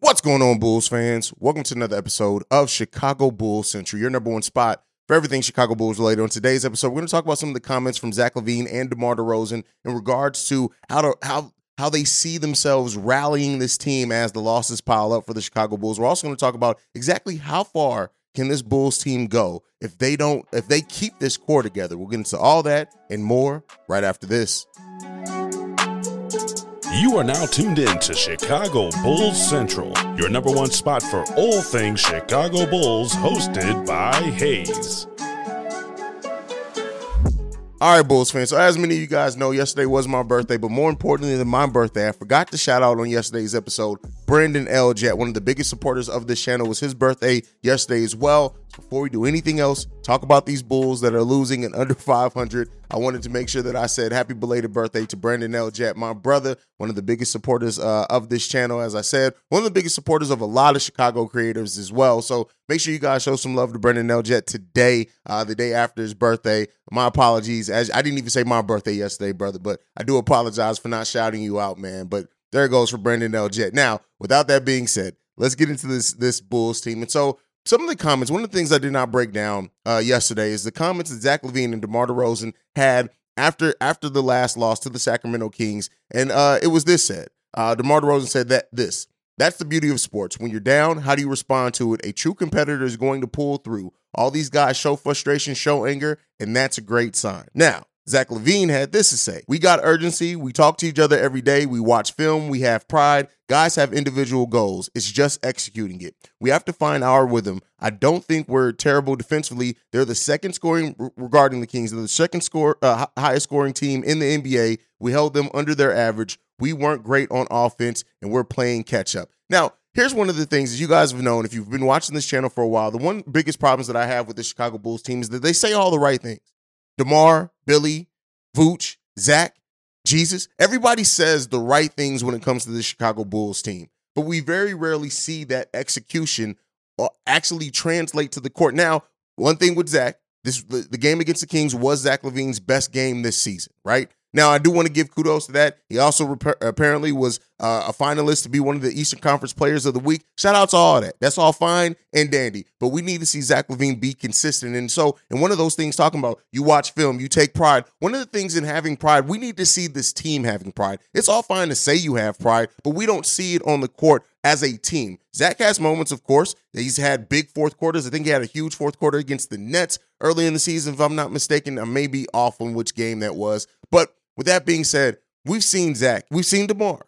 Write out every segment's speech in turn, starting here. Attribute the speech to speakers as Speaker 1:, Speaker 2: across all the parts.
Speaker 1: What's going on, Bulls fans? Welcome to another episode of Chicago Bulls Central, your number one spot for everything Chicago Bulls related. On today's episode, we're going to talk about some of the comments from Zach LaVine and DeMar DeRozan in regards to how to how how they see themselves rallying this team as the losses pile up for the Chicago Bulls. We're also going to talk about exactly how far can this Bulls team go if they don't if they keep this core together. We'll get into all that and more right after this.
Speaker 2: You are now tuned in to Chicago Bulls Central, your number one spot for all things Chicago Bulls, hosted by Hayes.
Speaker 1: All right, Bulls fans. So, as many of you guys know, yesterday was my birthday, but more importantly than my birthday, I forgot to shout out on yesterday's episode Brandon L. Jet, one of the biggest supporters of this channel. was his birthday yesterday as well. Before we do anything else, talk about these Bulls that are losing and under 500. I wanted to make sure that I said happy belated birthday to Brandon L. Jet, my brother, one of the biggest supporters uh, of this channel. As I said, one of the biggest supporters of a lot of Chicago creators as well. So make sure you guys show some love to Brandon L. Jet today, uh, the day after his birthday. My apologies, as I didn't even say my birthday yesterday, brother, but I do apologize for not shouting you out, man. But there goes for Brandon L. Jet. Now, without that being said, let's get into this this Bulls team. And so some of the comments, one of the things I did not break down uh, yesterday is the comments that Zach LaVine and DeMar DeRozan had after after the last loss to the Sacramento Kings. And uh, it was this said. Uh, DeMar DeRozan said that this. That's the beauty of sports. When you're down, how do you respond to it? A true competitor is going to pull through. All these guys show frustration, show anger, and that's a great sign. Now, Zach LaVine had this to say We got urgency. We talk to each other every day. We watch film. We have pride. Guys have individual goals. It's just executing it. We have to find our rhythm. I don't think we're terrible defensively. They're the second scoring regarding the Kings. They're the second score, uh, highest scoring team in the NBA. We held them under their average. We weren't great on offense, and we're playing catch up. Now, here's one of the things that you guys have known if you've been watching this channel for a while. The one biggest problems that I have with the Chicago Bulls team is that they say all the right things. DeMar, Billy, Vooch, Zach, Jesus, everybody says the right things when it comes to the Chicago Bulls team, but we very rarely see that execution uh, actually translate to the court. Now, one thing with Zach, this the, game against the Kings was Zach LaVine's best game this season, right? Now, I do want to give kudos to that. He also rep- apparently was uh, a finalist to be one of the Eastern Conference Players of the Week. Shout out to all that. That's all fine and dandy. But we need to see Zach LaVine be consistent. And so, and one of those things talking about you watch film, you take pride. One of the things in having pride, we need to see this team having pride. It's all fine to say you have pride, but we don't see it on the court as a team. Zach has moments, of course. He's had big fourth quarters. I think he had a huge fourth quarter against the Nets early in the season, if I'm not mistaken. I may be off on which game that was. But with that being said, we've seen Zach, we've seen DeMar,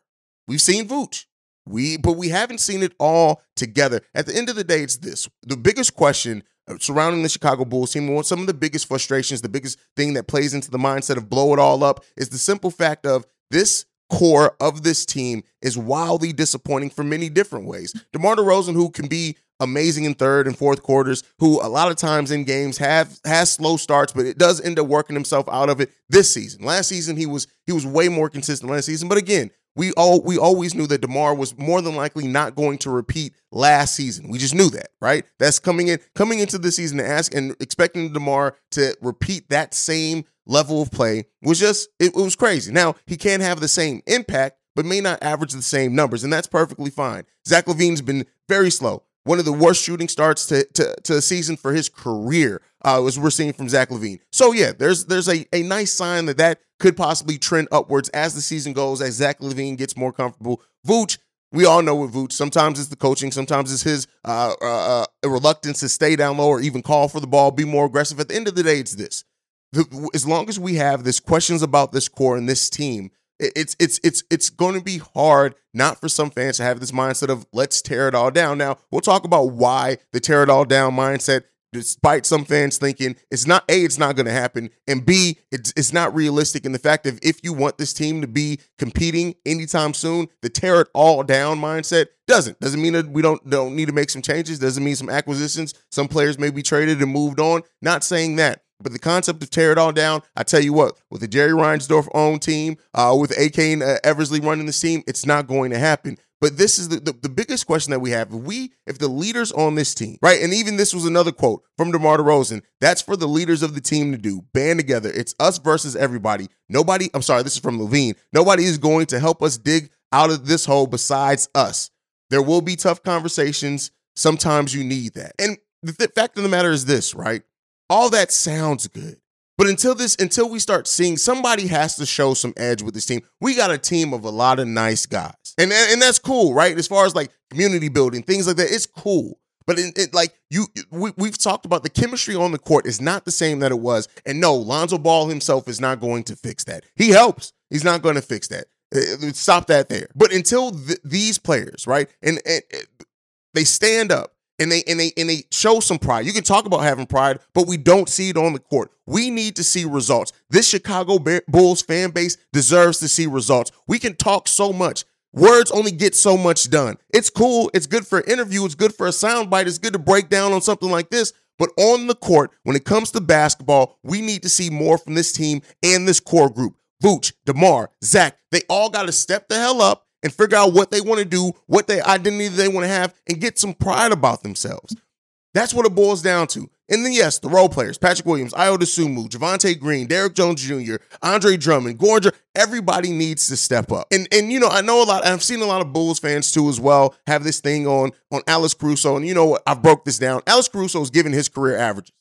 Speaker 1: we've seen Vooch. We, but we haven't seen it all together. At the end of the day, it's this: the biggest question uh, surrounding the Chicago Bulls team, some of the biggest frustrations, the biggest thing that plays into the mindset of blow it all up, is the simple fact of this core of this team is wildly disappointing for many different ways. DeMar DeRozan, who can be amazing in third and fourth quarters, who a lot of times in games have has slow starts, but it does end up working himself out of it this season. Last season he was he was way more consistent last season, but again, we all we always knew that DeMar was more than likely not going to repeat last season. We just knew that, right? That's coming in coming into the season to ask and expecting DeMar to repeat that same level of play was just it, it was crazy. Now, he can't have the same impact, but may not average the same numbers, and that's perfectly fine. Zach LaVine's been very slow one of the worst shooting starts to, to, to a season for his career, uh, as we're seeing from Zach LaVine. So yeah, there's there's a, a nice sign that that could possibly trend upwards as the season goes, as Zach LaVine gets more comfortable. Vooch, we all know with Vooch, sometimes it's the coaching, sometimes it's his uh, uh, uh, reluctance to stay down low or even call for the ball, be more aggressive. At the end of the day, it's this. The, as long as we have this questions about this core and this team, it's it's it's it's going to be hard not for some fans to have this mindset of let's tear it all down. Now we'll talk about why the tear it all down mindset despite some fans thinking it's not a it's not going to happen and b it's, it's not realistic in the fact that if you want this team to be competing anytime soon the tear it all down mindset doesn't. Doesn't mean that we don't don't need to make some changes doesn't mean some acquisitions some players may be traded and moved on. Not saying that but the concept of tear it all down, I tell you what, with the Jerry Reinsdorf owned team, uh, with AK and uh, Eversley running the team, it's not going to happen. But this is the, the, the, biggest question that we have. If we, if the leaders on this team, right, and even this was another quote from DeMar DeRozan, that's for the leaders of the team to do. Band together. It's us versus everybody. Nobody, I'm sorry, this is from LaVine. Nobody is going to help us dig out of this hole besides us. There will be tough conversations. Sometimes you need that. And the th- fact of the matter is this, right? All that sounds good. But until this, until we start seeing somebody has to show some edge with this team. We got a team of a lot of nice guys, and and that's cool, right? As far as like community building, things like that, it's cool. But it, it, like you, we, we've talked about the chemistry on the court is not the same that it was. And no, Lonzo Ball himself is not going to fix that. He helps. He's not going to fix that. Uh, uh, stop that there. But until th- these players, right, and, and, and they stand up and they and they and they show some pride. You can talk about having pride, but we don't see it on the court. We need to see results. This Chicago Bulls fan base deserves to see results. We can talk so much. Words only get so much done. It's cool. It's good for an interview. It's good for a soundbite. It's good to break down on something like this. But on the court, when it comes to basketball, we need to see more from this team and this core group. Vooch, DeMar, Zach, they all got to step the hell up and figure out what they want to do, what their identity they want to have, and get some pride about themselves. That's what it boils down to. And then, yes, the role players Patrick Williams, Ayo Dosunmu, Javonte Green, Derrick Jones Jr., Andre Drummond, Goranger, everybody needs to step up. And, and you know, I know a lot, I've seen a lot of Bulls fans too as well have this thing on, on Alex Caruso. And you know what? I've broke this down. Alex Caruso is giving his career averages.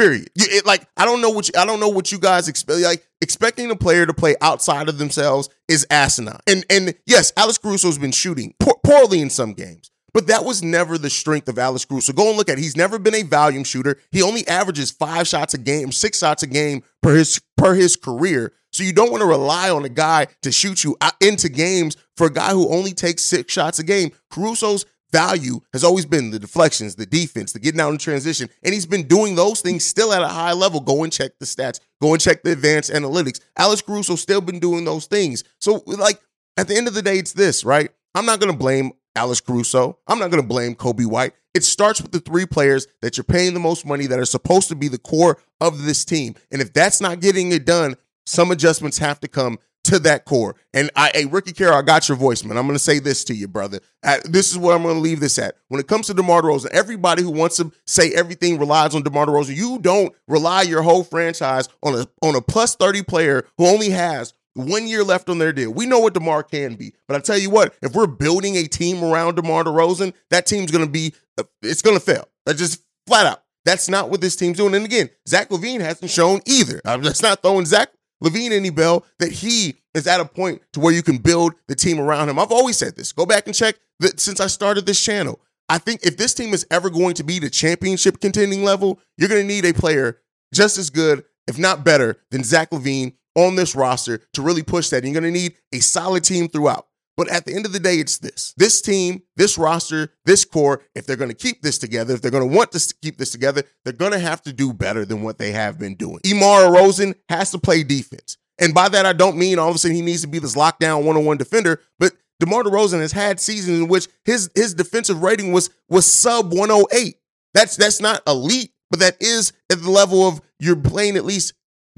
Speaker 1: Period. It, like I don't know what you, I don't know what you guys expect. Like expecting a player to play outside of themselves is asinine. And and yes, Alex Caruso's been shooting poorly in some games, but that was never the strength of Alex Caruso. Go and look at it. He's never been a volume shooter. He only averages five shots a game, six shots a game per his per his career. So you don't want to rely on a guy to shoot you uh, into games for a guy who only takes six shots a game. Caruso's value has always been the deflections, the defense, the getting out in transition. And he's been doing those things still at a high level. Go and check the stats, go and check the advanced analytics. Alex Caruso still been doing those things. So, like, at the end of the day, it's this, right? I'm not going to blame Alex Caruso. I'm not going to blame Coby White. It starts with the three players that you're paying the most money that are supposed to be the core of this team. And if that's not getting it done, some adjustments have to come to that core. And I, hey, Ricky Carroll, I got your voice, man. I'm going to say this to you, brother. Uh, this is where I'm going to leave this at. When it comes to DeMar DeRozan, everybody who wants to say everything relies on DeMar DeRozan. You don't rely your whole franchise on a on a plus 30 player who only has one year left on their deal. We know what DeMar can be. But I tell you what, if we're building a team around DeMar DeRozan, that team's going to be, uh, it's going to fail. That's just flat out. That's not what this team's doing. And again, Zach LaVine hasn't shown either. I'm just not throwing Zach LaVine any bell that he is at a point to where you can build the team around him. I've always said this. Go back and check that since I started this channel. I think if this team is ever going to be the championship contending level, you're going to need a player just as good, if not better, than Zach LaVine on this roster to really push that. And you're going to need a solid team throughout. But at the end of the day, it's this this team, this roster, this core, if they're going to keep this together, if they're going to want to keep this together, they're going to have to do better than what they have been doing. DeMar DeRozan has to play defense. And by that, I don't mean all of a sudden he needs to be this lockdown one on one defender, but DeMar DeRozan has had seasons in which his his defensive rating was was sub 108. That's that's not elite, but that is at the level of you're playing at least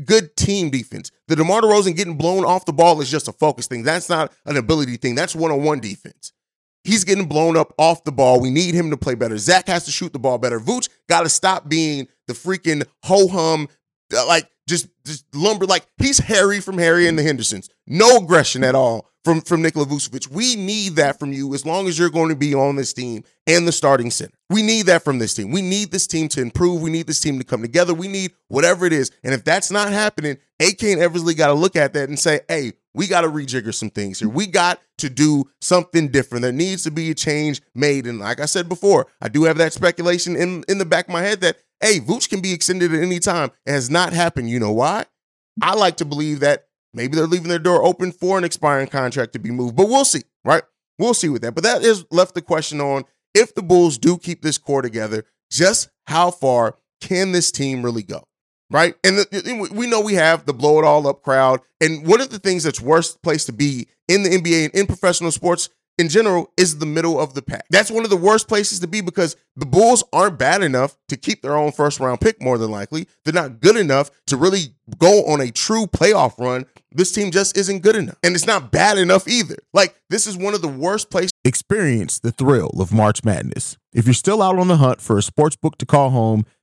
Speaker 1: good team defense. The DeMar DeRozan getting blown off the ball is just a focus thing. That's not an ability thing. That's one on one defense. He's getting blown up off the ball. We need him to play better. Zach has to shoot the ball better. Vooch got to stop being the freaking ho hum, like just just lumber. Like he's Harry from Harry and the Hendersons. No aggression at all from from Nikola Vucevic. We need that from you as long as you're going to be on this team and the starting center. We need that from this team. We need this team to improve. We need this team to come together. We need whatever it is. And if that's not happening, AK and Eversley got to look at that and say, "Hey, we got to rejigger some things here. We got to do something different. There needs to be a change made." And like I said before, I do have that speculation in in the back of my head that hey, Vooch can be extended at any time. It has not happened. You know why? I like to believe that Maybe they're leaving their door open for an expiring contract to be moved, but we'll see, right? We'll see with that. But that is left the question on if the Bulls do keep this core together, just how far can this team really go? Right. And the, we know we have the blow it all up crowd. And one of the things that's worst place to be in the NBA and in professional sports in general is the middle of the pack. That's one of the worst places to be because the Bulls aren't bad enough to keep their own first round pick, more than likely. They're not good enough to really go on a true playoff run. This team just isn't good enough. And it's not bad enough either. Like, this is one of the worst places.
Speaker 3: Experience the thrill of March Madness. If you're still out on the hunt for a sports book to call home,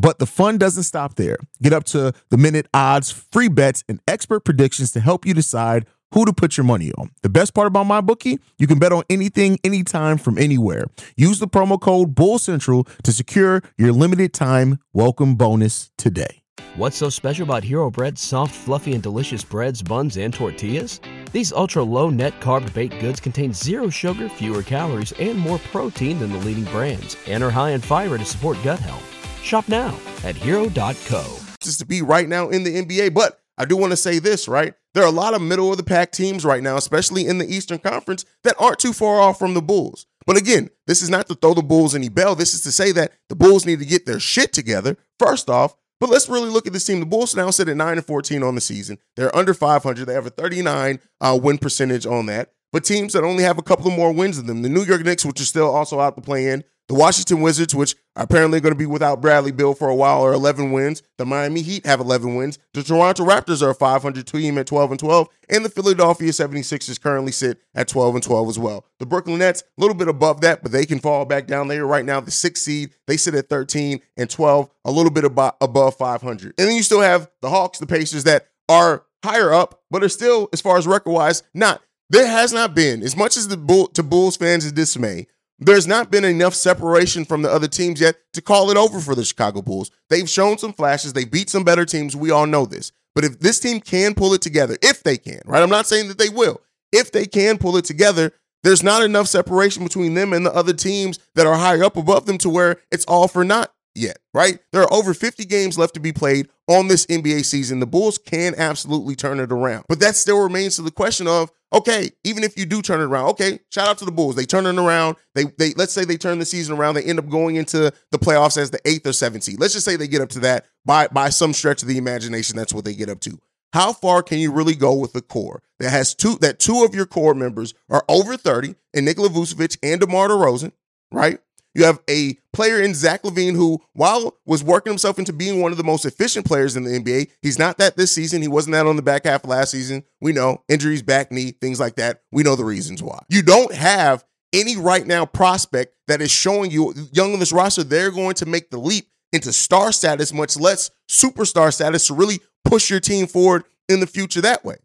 Speaker 3: but the fun doesn't stop there. Get up to the minute odds, free bets, and expert predictions to help you decide who to put your money on. The best part about MyBookie, you can bet on anything, anytime, from anywhere. Use the promo code Bull Central to secure your limited time welcome bonus today.
Speaker 4: What's so special about Hero Bread's soft, fluffy, and delicious breads, buns, and tortillas? These ultra low net carb baked goods contain zero sugar, fewer calories, and more protein than the leading brands, and are high in fiber to support gut health. Shop now at hero.co.
Speaker 1: Just to be right now in the NBA, but I do want to say this, right? There are a lot of middle of the pack teams right now, especially in the Eastern Conference, that aren't too far off from the Bulls. But again, this is not to throw the Bulls any bell. This is to say that the Bulls need to get their shit together, first off. But let's really look at this team. The Bulls now sit at 9 and 14 on the season. They're under 500. They have a 39 uh, win percentage on that. But teams that only have a couple of more wins than them, the New York Knicks, which are still also out to play in, the Washington Wizards, which are apparently going to be without Bradley Beal for a while, are 11 wins. The Miami Heat have 11 wins. The Toronto Raptors are a 500 team at 12 and 12. And the Philadelphia 76ers currently sit at 12 and 12 as well. The Brooklyn Nets, a little bit above that, but they can fall back down there right now. The sixth seed, they sit at 13 and 12, a little bit above 500. And then you still have the Hawks, the Pacers that are higher up, but are still, as far as record wise, not. There has not been, as much as the Bull, to Bulls fans' is dismay, there's not been enough separation from the other teams yet to call it over for the Chicago Bulls. They've shown some flashes. They beat some better teams. We all know this. But if this team can pull it together, if they can, right? I'm not saying that they will. If they can pull it together, there's not enough separation between them and the other teams that are higher up above them to where it's all for naught yet, right? There are over 50 games left to be played on this NBA season. The Bulls can absolutely turn it around. But that still remains to the question of Okay, even if you do turn it around, okay, shout out to the Bulls. They turn it around. They they let's say they turn the season around. They end up going into the playoffs as the eighth or seventh seed. Let's just say they get up to that by by some stretch of the imagination. That's what they get up to. How far can you really go with the core that has two that two of your core members are over 30 and Nikola Vucevic and DeMar DeRozan, right? You have a player in Zach LaVine who, while was working himself into being one of the most efficient players in the NBA, he's not that this season. He wasn't that on the back half last season. We know injuries, back knee, things like that. We know the reasons why. You don't have any right now prospect that is showing you young on this roster they're going to make the leap into star status, much less superstar status, to really push your team forward in the future that way.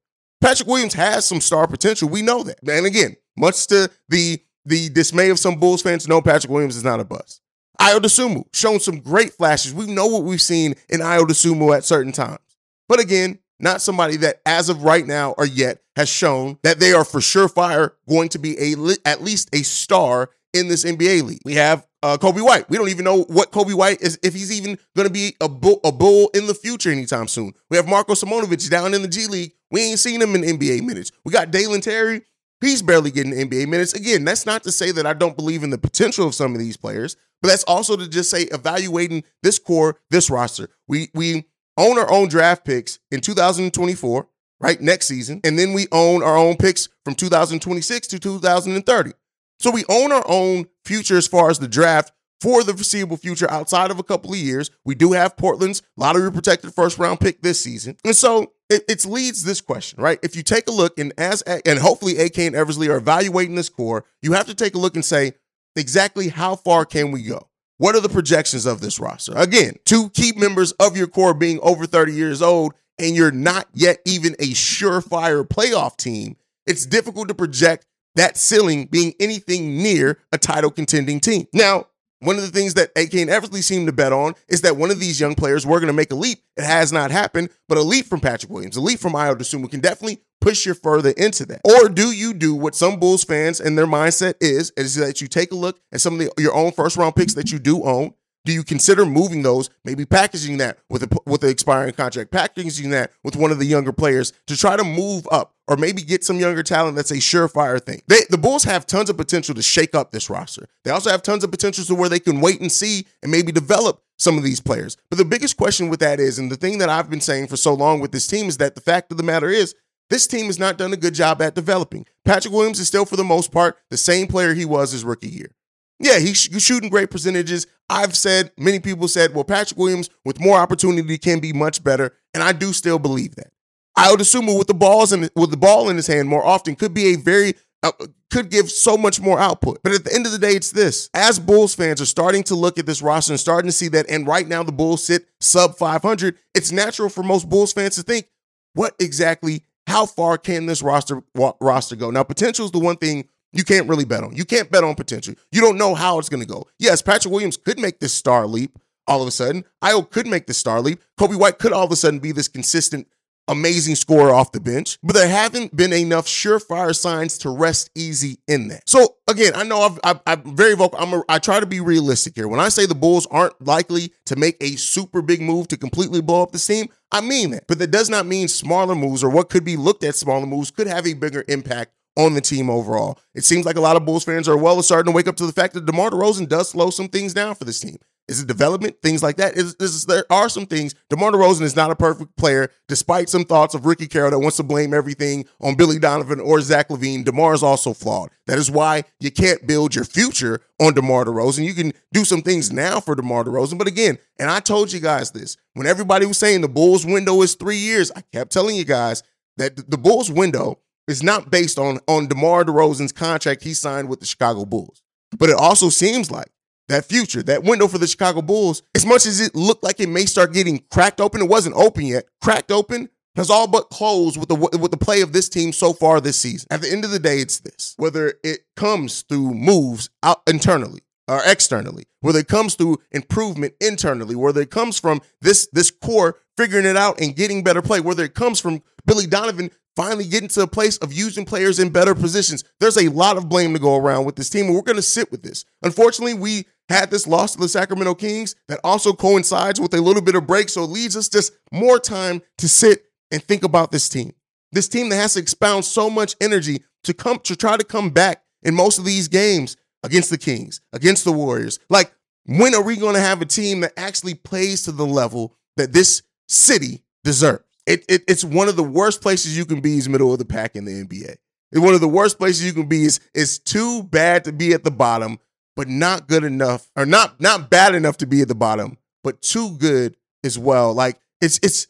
Speaker 1: Patrick Williams has some star potential. We know that. And again, much to the the dismay of some Bulls fans, no, Patrick Williams is not a bust. Ayo Dosunmu, shown some great flashes. We know what we've seen in Ayo Dosunmu at certain times. But again, not somebody that as of right now or yet has shown that they are for surefire going to be a at least a star in this NBA league. We have uh, Coby White. We don't even know what Coby White is, if he's even going to be a bull, a bull in the future anytime soon. We have Marko Simonovic down in the G League. We ain't seen him in NBA minutes. We got Dalen Terry He's barely getting NBA minutes. Again, that's not to say that I don't believe in the potential of some of these players, but that's also to just say evaluating this core, this roster. We we own our own draft picks in 2024, right? Next season. And then we own our own picks from 2026 to 2030. So we own our own future as far as the draft for the foreseeable future outside of a couple of years. We do have Portland's lottery protected first round pick this season. And so it, it leads this question, right? If you take a look and as and hopefully AK and Eversley are evaluating this core, you have to take a look and say exactly how far can we go? What are the projections of this roster? Again, two key members of your core being over 30 years old and you're not yet even a surefire playoff team, it's difficult to project that ceiling being anything near a title contending team. Now, one of the things that AK and Eversley seem to bet on is that one of these young players were going to make a leap. It has not happened, but a leap from Patrick Williams, a leap from Ayo Dosunmu can definitely push you further into that. Or do you do what some Bulls fans and their mindset is, is that you take a look at some of the, your own first round picks that you do own do you consider moving those, maybe packaging that with a with an expiring contract, packaging that with one of the younger players to try to move up, or maybe get some younger talent that's a surefire thing? They, the Bulls have tons of potential to shake up this roster. They also have tons of potential to where they can wait and see and maybe develop some of these players. But the biggest question with that is, and the thing that I've been saying for so long with this team is that the fact of the matter is, this team has not done a good job at developing. Patrick Williams is still, for the most part, the same player he was his rookie year. Yeah, he's shooting great percentages. I've said, many people said, well, Patrick Williams with more opportunity can be much better. And I do still believe that. I would assume with the balls and with the ball in his hand more often could be a very uh, could give so much more output. But at the end of the day, it's this. As Bulls fans are starting to look at this roster and starting to see that, and right now the Bulls sit sub 500, it's natural for most Bulls fans to think, what exactly, how far can this roster roster go? Now, potential is the one thing you can't really bet on. You can't bet on potential. You don't know how it's going to go. Yes, Patrick Williams could make this star leap all of a sudden. Ayo could make the star leap. Coby White could all of a sudden be this consistent, amazing scorer off the bench. But there haven't been enough surefire signs to rest easy in that. So again, I know i am very vocal. I'm a, I try to be realistic here. When I say the Bulls aren't likely to make a super big move to completely blow up the team, I mean that. But that does not mean smaller moves or what could be looked at smaller moves could have a bigger impact on the team overall. It seems like a lot of Bulls fans are well starting to wake up to the fact that DeMar DeRozan does slow some things down for this team. Is it development? Things like that. Is, is, there are some things. DeMar DeRozan is not a perfect player, despite some thoughts of Ricky Carroll that wants to blame everything on Billy Donovan or Zach LaVine. DeMar is also flawed. That is why you can't build your future on DeMar DeRozan. You can do some things now for DeMar DeRozan. But again, and I told you guys this, when everybody was saying the Bulls window is three years, I kept telling you guys that the Bulls window is not based on on DeMar DeRozan's contract he signed with the Chicago Bulls. But it also seems like that future, that window for the Chicago Bulls, as much as it looked like it may start getting cracked open, it wasn't open yet. Cracked open has all but closed with the with the play of this team so far this season. At the end of the day, it's this: whether it comes through moves out internally or externally, whether it comes through improvement internally, whether it comes from this this core figuring it out and getting better play, whether it comes from Billy Donovan finally getting to a place of using players in better positions. There's a lot of blame to go around with this team, and we're going to sit with this. Unfortunately, we had this loss to the Sacramento Kings that also coincides with a little bit of break, so it leaves us just more time to sit and think about this team. This team that has to expound so much energy to come to try to come back in most of these games against the Kings, against the Warriors. Like, when are we going to have a team that actually plays to the level that this city deserves? it, it, it's one of the worst places you can be is middle of the pack in the NBA. It's one of the worst places you can be is it's too bad to be at the bottom, but not good enough, or not not bad enough to be at the bottom, but too good as well. Like it's it's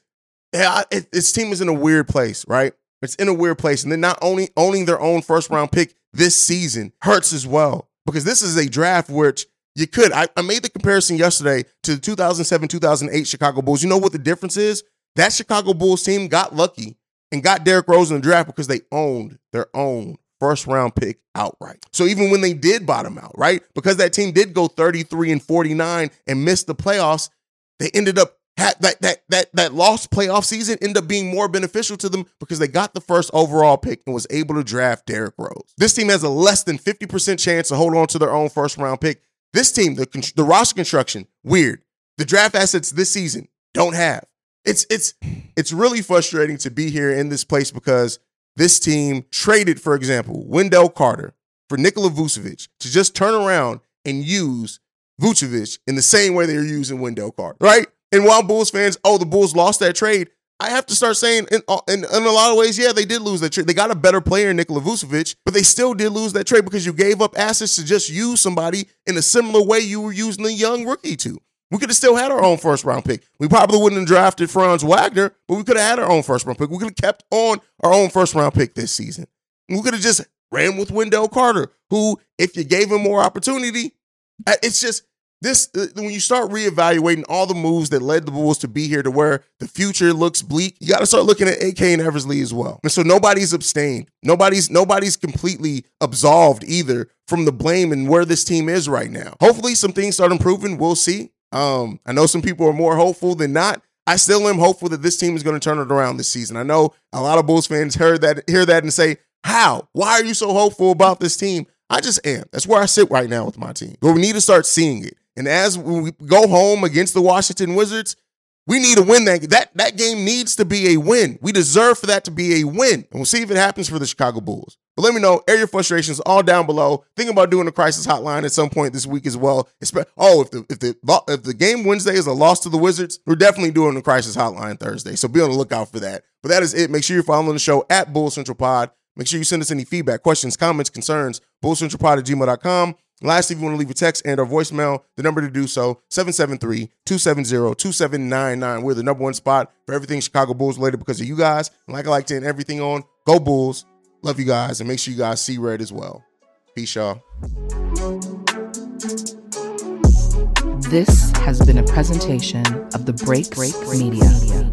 Speaker 1: yeah, it, this team is in a weird place, right? It's in a weird place, and then not only owning their own first round pick this season hurts as well because this is a draft which you could. I, I made the comparison yesterday to the 2007 2008 Chicago Bulls. You know what the difference is? That Chicago Bulls team got lucky and got Derrick Rose in the draft because they owned their own first round pick outright. So even when they did bottom out, right? Because that team did go 33 and 49 and missed the playoffs, they ended up had that that that that lost playoff season ended up being more beneficial to them because they got the first overall pick and was able to draft Derrick Rose. This team has a less than 50% chance to hold on to their own first round pick. This team, the the roster construction, weird. The draft assets this season don't have it's it's it's really frustrating to be here in this place because this team traded, for example, Wendell Carter for Nikola Vucevic to just turn around and use Vucevic in the same way they're using Wendell Carter, right? And while Bulls fans, oh, the Bulls lost that trade, I have to start saying, in, uh, in, in, a lot of ways, yeah, they did lose that trade. They got a better player in Nikola Vucevic, but they still did lose that trade because you gave up assets to just use somebody in a similar way you were using the young rookie to. We could have still had our own first round pick. We probably wouldn't have drafted Franz Wagner, but we could have had our own first round pick. We could have kept on our own first round pick this season. We could have just ran with Wendell Carter, who, if you gave him more opportunity, uh, it's just this uh, when you start reevaluating all the moves that led the Bulls to be here to where the future looks bleak, you got to start looking at AK and Eversley as well. And so nobody's abstained. Nobody's nobody's completely absolved either from the blame and where this team is right now. Hopefully some things start improving. We'll see. Um, I know some people are more hopeful than not. I still am hopeful that this team is going to turn it around this season. I know a lot of Bulls fans heard that hear that and say, "How? Why are you so hopeful about this team?" I just am. That's where I sit right now with my team. But we need to start seeing it. And as we go home against the Washington Wizards, we need to win that. That that game needs to be a win. We deserve for that to be a win. And we'll see if it happens for the Chicago Bulls. But let me know, air your frustrations all down below. Think about doing a crisis hotline at some point this week as well. Oh, if the if the if the game Wednesday is a loss to the Wizards, we're definitely doing a crisis hotline Thursday. So be on the lookout for that. But that is it. Make sure you're following the show at Bull Central Pod. Make sure you send us any feedback, questions, comments, concerns, bullcentralpod at gmail.com. Lastly, if you want to leave a text and or voicemail, the number to do so, 773-270-2799. We're the number one spot for everything Chicago Bulls related because of you guys. And like I like to end everything on, go Bulls. Love you guys. And make sure you guys see red as well. Peace, y'all.
Speaker 5: This has been a presentation of the Break Break Media.